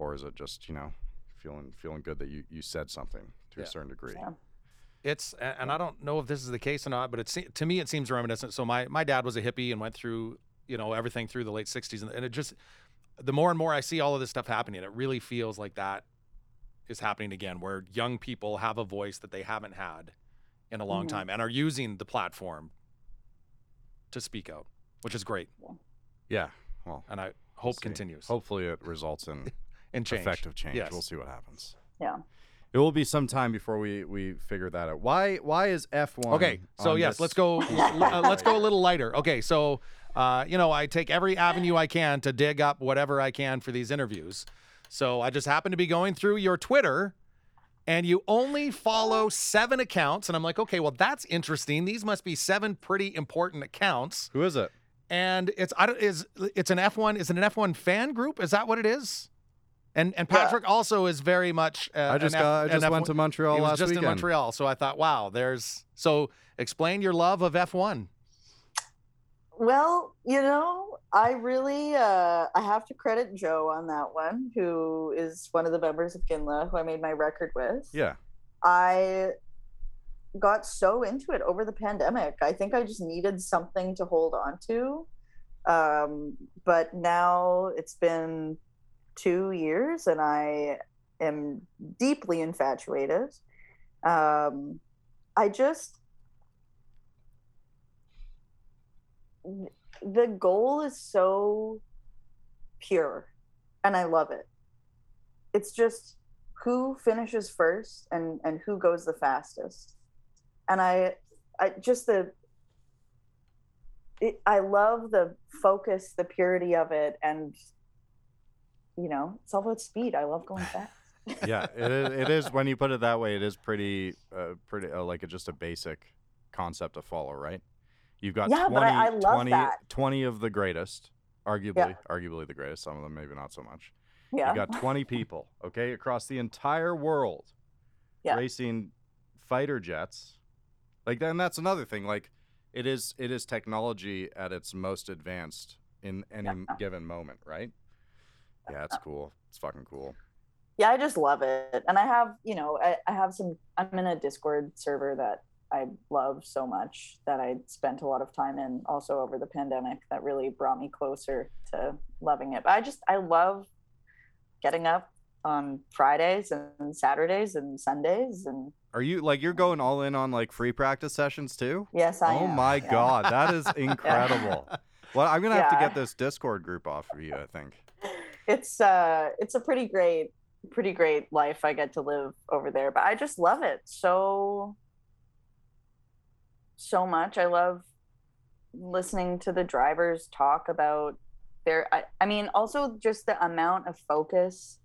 S1: or is it just you know feeling feeling good that you you said something to
S2: Yeah.
S1: a certain degree
S3: Yeah.
S2: It's and I don't know if this is the case or not, but it se- to me it seems reminiscent. So my my dad was a hippie and went through you know everything through the late '60s, and, and it just the more and more I see all of this stuff happening, it really feels like that is happening again, where young people have a voice that they haven't had in a long
S3: Mhm.
S2: time and are using the platform to speak out, which is great,
S1: yeah well
S2: and I
S1: we'll
S2: hope
S1: see.
S2: continues
S1: hopefully it results in
S2: in change.
S1: effective change
S2: Yes.
S1: we'll see what happens
S3: Yeah.
S1: It will be some time before we we figure that out. Why why is F one?
S2: Okay, so yes, let's go. uh, let's go a little lighter. Okay, so uh, you know, I take every avenue I can to dig up whatever I can for these interviews. So I just happen to be going through your Twitter, and you only follow seven accounts, and I'm like, okay, well that's interesting. These must be seven pretty important accounts.
S1: Who is it?
S2: And it's I don't is it's an F1 is it an F1 fan group? Is that what it is? And and
S3: Yeah.
S2: Patrick also is very much. Uh,
S1: I just
S2: F-
S1: got, I just went
S2: F1
S1: to Montreal
S2: he was
S1: last
S2: just
S1: weekend.
S2: in Montreal, so I thought, wow, there's so explain your love of F1.
S3: Well, you know, I really uh I have to credit Joe on that one, who is one of the members of Ginla who I made my record with.
S1: Yeah.
S3: I got so into it over the pandemic. I think I just needed something to hold on to. Um, but now it's been two years and I am deeply infatuated. Um, I just, the goal is so pure and I love it. It's just who finishes first and and who goes the fastest and i i just the it, i love the focus the purity of it and you know it's all about speed i love going fast
S1: yeah, it is, it is. When you put it that way, it is pretty, uh, pretty uh, like a, just a basic concept to follow, right? You've got
S3: Yeah,
S1: 20,
S3: but I- I love
S1: 20,
S3: that.
S1: 20 of the greatest, arguably, arguably the greatest. Some of them maybe not so much.
S3: yeah
S1: You got 20 people, okay, across the entire world,
S3: Yeah.
S1: racing fighter jets. Like, then that's another thing. Like, it is, it is technology at its most advanced in any
S3: Yeah.
S1: given moment, right? Yeah, it's cool. It's fucking cool.
S3: yeah i just love it and i have you know I, I have some i'm in a discord server that i love so much that i spent a lot of time in also over the pandemic that really brought me closer to loving it but i just i love getting up on fridays and saturdays and sundays and
S1: Are you like you're going all in on like free practice sessions too?
S3: yes i
S1: oh
S3: am.
S1: my
S3: Yeah.
S1: god, that is incredible. Well, I'm gonna have to get this Discord group off of you. I think.
S3: it's uh it's a pretty great pretty great life i get to live over there but i just love it so so much i love listening to the drivers talk about their I, I mean also just the amount of focus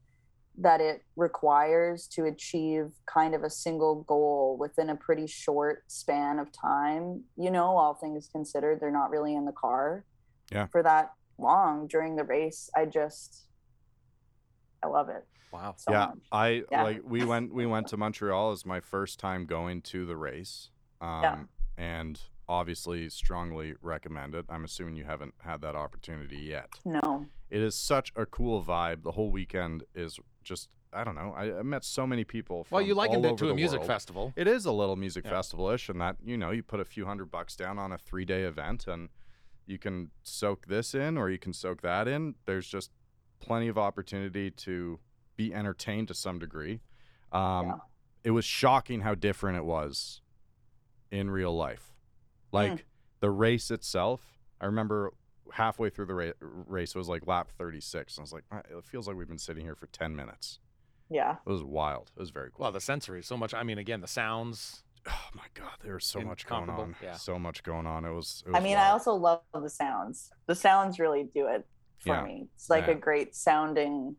S3: that it requires to achieve kind of a single goal within a pretty short span of time you know all things considered they're not really in the car
S1: Yeah.
S3: for that long during the race i just i love it
S2: Wow.
S3: so
S1: yeah,
S3: much
S1: I
S3: Yeah.
S1: like we went we went to Montreal as my first time going to the race. Um and obviously strongly recommend it. I'm assuming you haven't had that opportunity yet.
S3: no
S1: It is such a cool vibe. The whole weekend is just I don't know. I, I met so many people from
S2: Well, you likened
S1: all
S2: it to a music
S1: world.
S2: festival.
S1: It is a little music
S2: Yeah.
S1: festival-ish, and that you know you put a few hundred bucks down on a three-day event, and you can soak this in or you can soak that in. There's just plenty of opportunity to be entertained to some degree. Um,
S3: Yeah.
S1: It was shocking how different it was in real life. Like the race itself, I remember halfway through the ra- race, it was like lap 36. And I was like, "Ah, it feels like we've been sitting here for 10 minutes.
S3: yeah
S1: It was wild. It was very cool.
S2: Well, the sensory, so much. I mean, again, the sounds.
S1: Oh my god, there was so much going on.
S2: yeah.
S1: So much going on. It was. It
S3: i
S1: was
S3: mean i also love the sounds the sounds really do it for
S1: Yeah.
S3: me it's like
S1: Yeah.
S3: a great sounding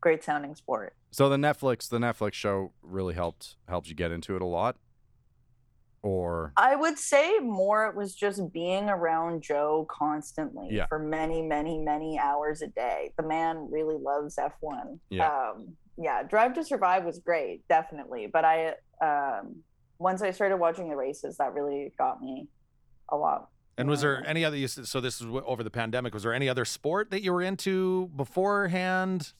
S3: great sounding sport
S1: So the Netflix, the Netflix show really helped helped you get into it a lot. Or
S3: I would say more it was just being around Joe constantly
S1: Yeah.
S3: for many, many, many hours a day. The man really loves F1.
S1: Yeah.
S3: Um, yeah, Drive to Survive was great, definitely. But I, um, once I started watching the races, that really got me a lot.
S2: And was there any other? said- So this is over the pandemic. Was there any other sport that you were into beforehand?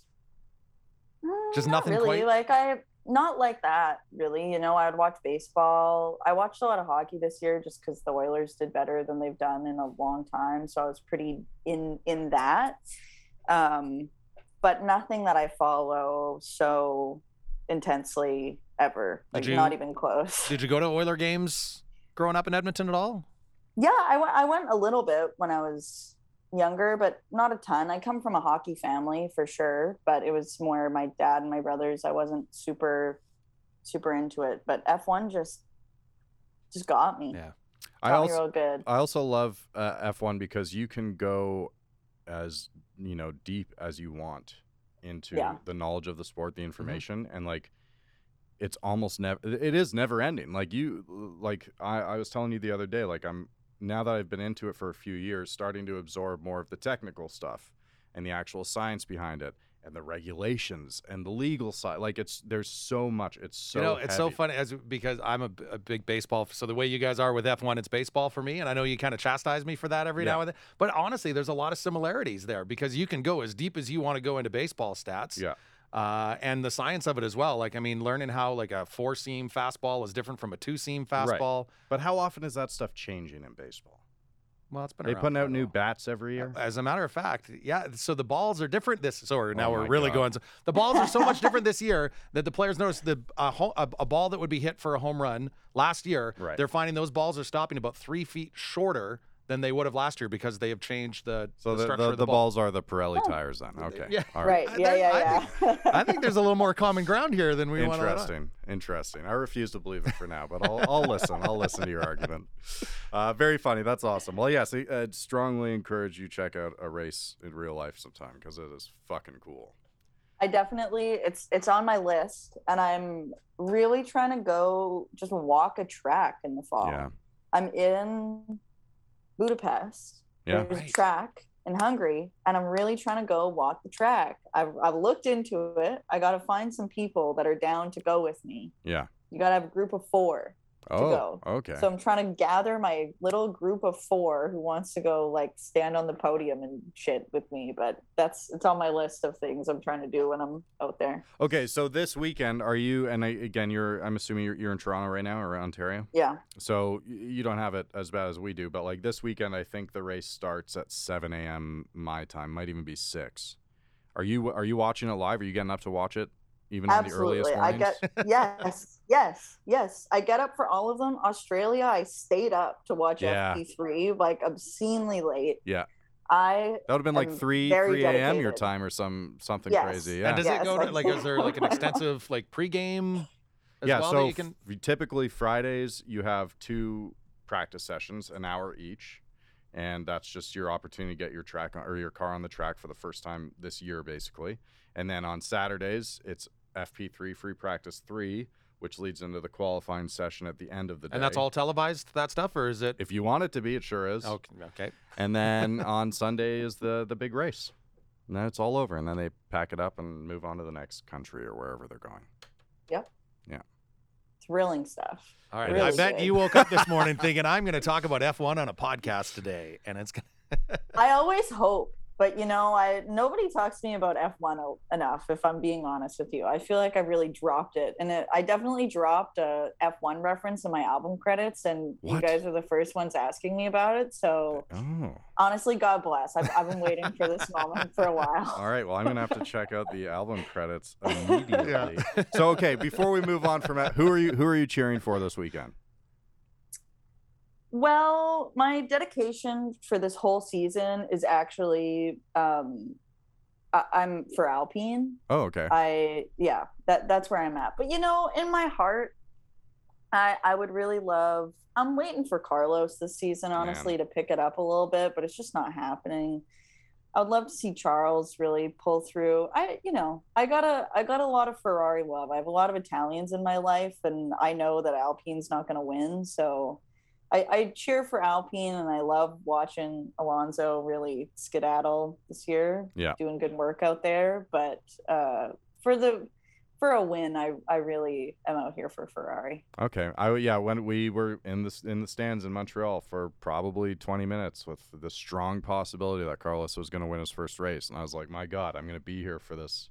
S3: Mm,
S2: Just
S3: not
S2: nothing
S3: really.
S2: quite-
S3: Like I, not like that really. You know, I'd watch baseball. I watched a lot of hockey this year just because the Oilers did better than they've done in a long time. So I was pretty in in that. Um, but nothing that I follow so intensely ever. Like
S2: Did
S3: not even close.
S2: Did you go to Oiler games growing up in Edmonton at all?
S3: Yeah, I went. I went a little bit when I was younger, but not a ton. I come from a hockey family for sure, but it was more my dad and my brothers. I wasn't super super into it, but F1 just just got me.
S2: Yeah.
S1: I
S3: Got me
S1: also
S3: real good.
S1: I also love uh, F1 because you can go as you know deep as you want into
S3: Yeah.
S1: the knowledge of the sport,
S2: Mm-hmm.
S1: the information, and like it's almost never. It is never ending. Like you, like I, I was telling you the other day. Like I'm now that I've been into it for a few years, starting to absorb more of the technical stuff and the actual science behind it. And the regulations and the legal side, like it's there's so much. It's so
S2: you know, it's so funny as because I'm a big baseball. So the way you guys are with F1, it's baseball for me, and I know you kind of chastise me for that every
S1: Yeah.
S2: now and then. But honestly, there's a lot of similarities there because you can go as deep as you want to go into baseball stats.
S1: Yeah.
S2: Uh, and the science of it as well. Like, I mean, learning how like a four seam fastball is different from a two seam
S1: Right.
S2: fastball.
S1: But how often is that stuff changing in baseball?
S2: Well, it's been
S1: They
S2: around
S1: putting out new bats every year.
S2: As a matter of fact, yeah. So the balls are different this. Sorry, now
S1: Oh
S2: we're really
S1: God.
S2: going. The balls are so much different this year that the players notice the uh, ho- a, a ball that would be hit for a home run last year.
S1: Right.
S2: They're finding those balls are stopping about three feet shorter than they would have last year because they have changed the,
S1: So
S2: the
S1: the,
S2: structure
S1: the,
S2: of the,
S1: the
S2: ball.
S1: balls are the Pirelli tires then. Okay.
S2: Yeah.
S1: All
S3: right.
S2: I-
S3: Yeah,
S2: that-
S3: yeah,
S2: I
S3: yeah.
S2: I think there's a little more common ground here than we want to.
S1: Interesting. Interesting. I refuse to believe it for now, but I'll, I'll listen. I'll listen to your argument. Uh, very funny. That's awesome. Well, yes, I- I'd strongly encourage you check out a race in real life sometime because it is fucking cool.
S3: I definitely it's it's on my list and I'm really trying to go just walk a track in the fall.
S1: Yeah.
S3: I'm in Budapest.
S1: Yeah.
S3: There's
S2: Right.
S3: a track in Hungary and I'm really trying to go walk the track. I've I've looked into it. I got to find some people that are down to go with me.
S1: Yeah.
S3: You got to have a group of 4.
S1: Oh, okay.
S3: So I'm trying to gather my little group of 4 who wants to go like stand on the podium and shit with me, but that's it's on my list of things I'm trying to do when I'm out there.
S1: okay. So this weekend, are you, and I, again, you're, I'm assuming you're, you're in Toronto right now or Ontario?
S3: Yeah.
S1: So you don't have it as bad as we do, but like this weekend, I think the race starts at 7 a.m. my time, might even be 6. Are you, are you watching it live? Are you getting up to watch it even on the
S3: Absolutely.
S1: earliest
S3: I get yes, yes, yes. I get up for all of them. Australia, I stayed up to watch
S1: Yeah.
S3: FP3 like obscenely late.
S1: Yeah.
S3: I
S1: That would have been like three three a.m. your time or some something
S3: Yes.
S1: crazy. Yeah.
S2: And does
S3: Yes,
S2: it go to
S3: like-
S2: like? Is there like an extensive like pregame? As
S1: yeah.
S2: well
S1: so
S2: that you can.
S1: f- typically Fridays you have two practice sessions, an hour each, and that's just your opportunity to get your track on, or your car on the track for the first time this year, basically. And then on Saturdays it's FP3 free practice three, which leads into the qualifying session at the end of the day.
S2: And that's all televised that stuff, or is it?
S1: If you want it to be, it sure is.
S2: Okay. okay.
S1: And then on Sunday is the the big race. And then it's all over, and then they pack it up and move on to the next country or wherever they're going. Yep.
S3: Yeah thrilling stuff.
S2: All right.
S1: It
S2: I
S1: is.
S2: bet you woke up this morning thinking I'm going to talk about F1 on a podcast today, and it's going.
S3: to I always hope, but you know, I nobody talks to me about F1 o- enough. If I'm being honest with you, I feel like I really dropped it, and it, I definitely dropped a F1 reference in my album credits, and you guys are the first ones asking me about it. So
S1: Oh.
S3: honestly, God bless. I've, I've been waiting for this moment for a while.
S1: All right. Well, I'm gonna have to check out the album credits immediately. So okay, before we move on from that, who are you who are you cheering for this weekend?
S3: Well, my dedication for this whole season is actually um I- I'm for Alpine.
S1: Oh, okay.
S3: I yeah, that that's where I'm at. But you know, in my heart, I I would really love I'm waiting for Carlos this season, honestly, to pick it up a little bit, but it's just not happening. I would love to see Charles really pull through. I you know, I got a I got a lot of Ferrari love. I have a lot of Italians in my life and I know that Alpine's not gonna win. So I, I cheer for Alpine and I love watching Alonso really skedaddle this year.
S1: Yeah.
S3: Doing good work out there. But uh, for the for a win, I, I really am out here for Ferrari.
S1: Okay. I yeah, when we were in the in the stands in Montreal for probably 20 minutes with the strong possibility that Carlos was going to win his first race, and I was like, my God, I'm going to be here for this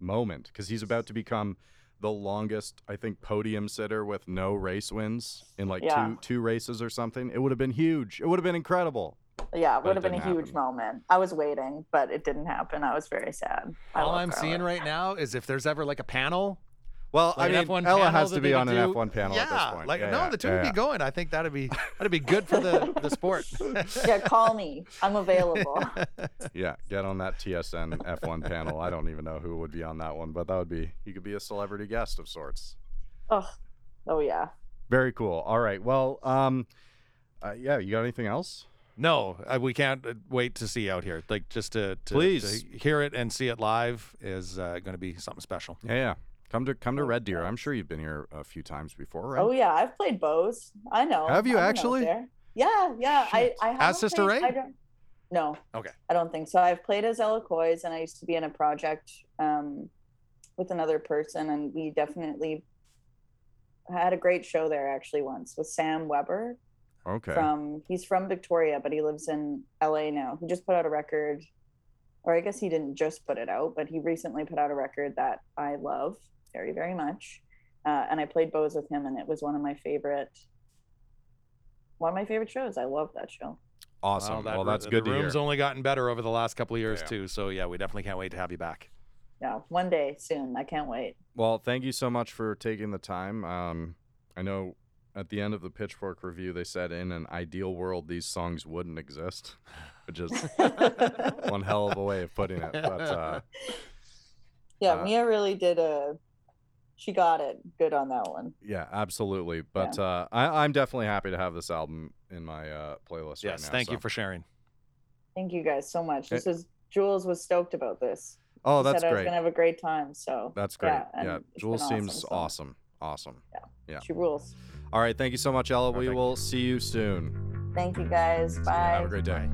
S1: moment because he's about to become the longest, I think, podium sitter with no race wins in like
S3: Yeah.
S1: two two races or something. It would have been huge. It would have been incredible.
S3: Yeah, it would have been a huge
S1: happen.
S3: moment. I was waiting, but it didn't happen. I was very sad. I
S2: All I'm seeing right now is if there's ever like a panel
S1: Well,
S2: Like
S1: I
S2: an
S1: mean,
S2: F1
S1: Ella has to be
S2: could
S1: on an
S2: do-
S1: F1 panel
S2: yeah,
S1: at this point.
S2: like
S1: Yeah,
S2: no,
S1: yeah,
S2: the two
S1: yeah,
S2: would
S1: yeah.
S2: be going. I think that'd be that'd be good for the the sport.
S3: Yeah, call me. I'm available.
S1: Yeah, get on that TSN F1 panel. I don't even know who would be on that one, but that would be you could be a celebrity guest of sorts.
S3: oh, oh yeah.
S1: Very cool. All right. Well, um, uh, yeah. You got anything else?
S2: No, uh, we can't uh, wait to see out here. Like just to, to,
S1: Please.
S2: to hear it and see it live is uh, going to be something special.
S1: Yeah, yeah. Come to come to Red Deer. I'm sure you've been here a few times before, right?
S3: Oh yeah, I've played Bo's. I know.
S1: Have you
S3: out
S1: actually?
S3: Yeah, yeah. I I haven't
S2: Sister
S3: played-
S2: Ray?
S3: I don't. No.
S2: Okay.
S3: I don't think so. I've played as Coyes, and I used to be in a project um, with another person, and we definitely had a great show there actually once with Sam Weber
S1: Okay.
S3: from. He's from Victoria, but he lives in LA now. He just put out a record, or I guess he didn't just put it out, but he recently put out a record that I love very very much, uh, and I played Bo's with him, and it was one of my favorite. One of my favorite shows. I love that show.
S1: awesome.
S2: that
S1: well, that's
S2: the
S1: good to
S2: room's
S1: hear.
S2: only gotten better over the last couple of years
S1: Yeah.
S2: too. So yeah, we definitely can't wait to have you back.
S3: Yeah, one day soon. I can't wait.
S1: Well, thank you so much for taking the time. Um, I know at the end of the Pitchfork review, they said in an ideal world these songs wouldn't exist, which is one hell of a way of putting it. But uh,
S3: Yeah,
S1: Uh,
S3: Mia really did a. She got it good on that one.
S1: yeah, absolutely. But uh, I, I'm definitely happy to have this album in my uh, playlist
S2: Yes,
S1: right now.
S2: thank you for sharing.
S3: Thank you guys so much. This is Jules was stoked about this.
S1: Oh,
S3: She
S1: that's
S3: said I was
S1: great.
S3: gonna have a great time. So
S1: That's great.
S3: Yeah,
S1: Yeah, Jules
S3: been
S1: seems
S3: awesome,
S1: awesome.
S3: so-
S1: Awesome. Yeah.
S3: she rules.
S1: All right. Thank you so much, Ella. We will see you soon.
S3: Thank you guys. Bye.
S1: Have a great day.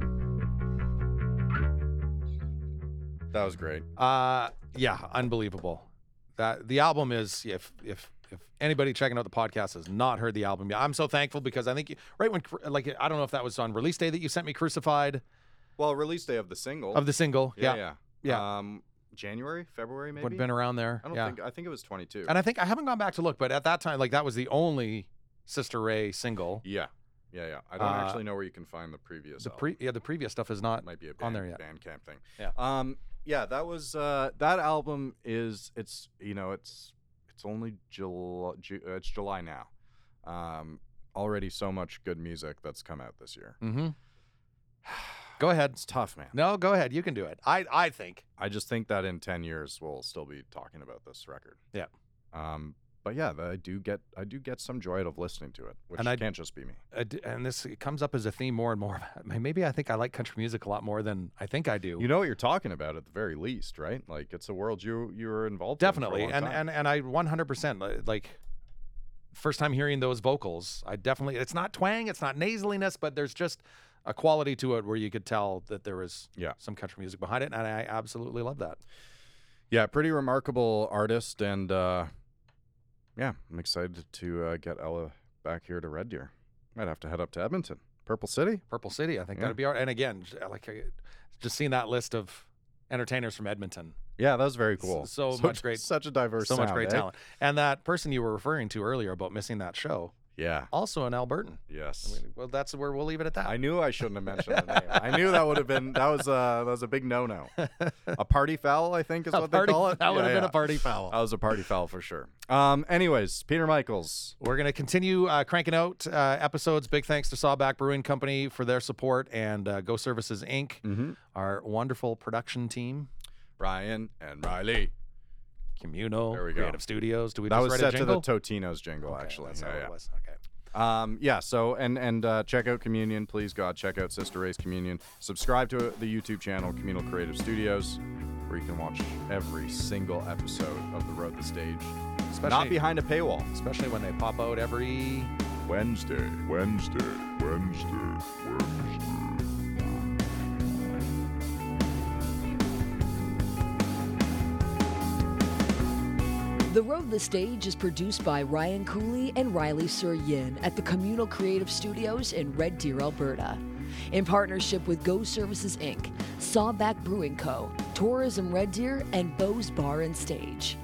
S1: That was great.
S2: Uh, yeah, unbelievable. That the album is if if if anybody checking out the podcast has not heard the album yet, I'm so thankful because I think you, right when like I don't know if that was on release day that you sent me Crucified
S1: Well, release day of the single.
S2: of the single.
S1: yeah,
S2: Yeah,
S1: yeah,
S2: yeah.
S1: Um, January, February, maybe.
S2: would have been around there.
S1: I don't
S2: yeah.
S1: think. I think it was 22.
S2: And I think I haven't gone back to look, but at that time, like that was the only Sister Ray single.
S1: yeah, yeah, yeah. I don't
S2: Uh,
S1: actually know where you can find the previous.
S2: The
S1: album.
S2: pre yeah, the previous stuff is not.
S1: Might be a
S2: on
S1: band,
S2: there yet.
S1: Bandcamp thing.
S2: Yeah.
S1: Um. Yeah, that was uh that album is it's you know it's it's only July Ju- uh, it's July now. Um. Already so much good music that's come out this year.
S2: Mm-hmm. Go ahead.
S1: It's tough, man.
S2: No, go ahead. You can do it. I I think.
S1: I just think that in 10 years we'll still be talking about this record.
S2: Yeah.
S1: Um. But yeah, I do get I do get some joy out of listening to it, which
S2: And I-
S1: can't just be me.
S2: d- and this it comes up as a theme more and more. Maybe I think I like country music a lot more than I think I do.
S1: You know what you're talking about at the very least, right? Like it's a world you you were involved
S2: definitely,
S1: in for a long
S2: and
S1: time.
S2: and and I 100% like first time hearing those vocals. I definitely. It's not twang. It's not nasaliness, but there's just a quality to it where you could tell that there was
S1: Yeah.
S2: some country music behind it, and I absolutely love that.
S1: yeah, pretty remarkable artist, and uh, yeah, I'm excited to uh, get Ella back here to Red Deer. Might have to head up to Edmonton, Purple City.
S2: Purple City, I think
S1: Yeah.
S2: that'd be art. And again, like just seeing that list of entertainers from Edmonton,
S1: Yeah, that was very cool.
S2: so much great-
S1: such a diverse,
S2: so much
S1: sound,
S2: great
S1: eh?
S2: talent. And that person you were referring to earlier about missing that show,
S1: Yeah,
S2: also an Albertan.
S1: yes.
S2: I mean, well, that's where we'll leave it at that.
S1: I knew I shouldn't have mentioned the name. I knew that would have been that was uh that was a big no no. A party foul, I think is
S2: A
S1: what
S2: party-
S1: they call it.
S2: That would
S1: Yeah,
S2: have been a party foul.
S1: That was a party foul for sure. Um. Anyways, Peter Michaels.
S2: We're going to continue uh, cranking out uh, episodes. Big thanks to Sawback Brewing Company for their support and uh, Go Services Inc.,
S1: Mm-hmm.
S2: our wonderful production team,
S1: Ryan and Riley.
S2: Communal,
S1: There we go.
S2: Creative Studios. Do we
S1: That was set to the? Totino's jingle,
S2: Okay,
S1: actually.
S2: that's
S1: Yeah,
S2: how it
S1: yeah.
S2: was. Okay.
S1: Um, yeah. So and and uh, check out Communion, please God. Check out Sister Ray's Communion. Subscribe to the YouTube channel Communal Creative Studios, where you can watch every single episode of the Road the Stage,
S2: Especially,
S1: not behind a paywall.
S2: especially when they pop out every.
S1: Wednesday, Wednesday, Wednesday, Wednesday.
S4: The Road the Stage is produced by Ryan Cooley and Riley Sur Yin at the Communal Creative Studios in Red Deer, Alberta. In partnership with Go Services Inc., Sawback Brewing Co., Tourism Red Deer, and Bo's Bar and Stage.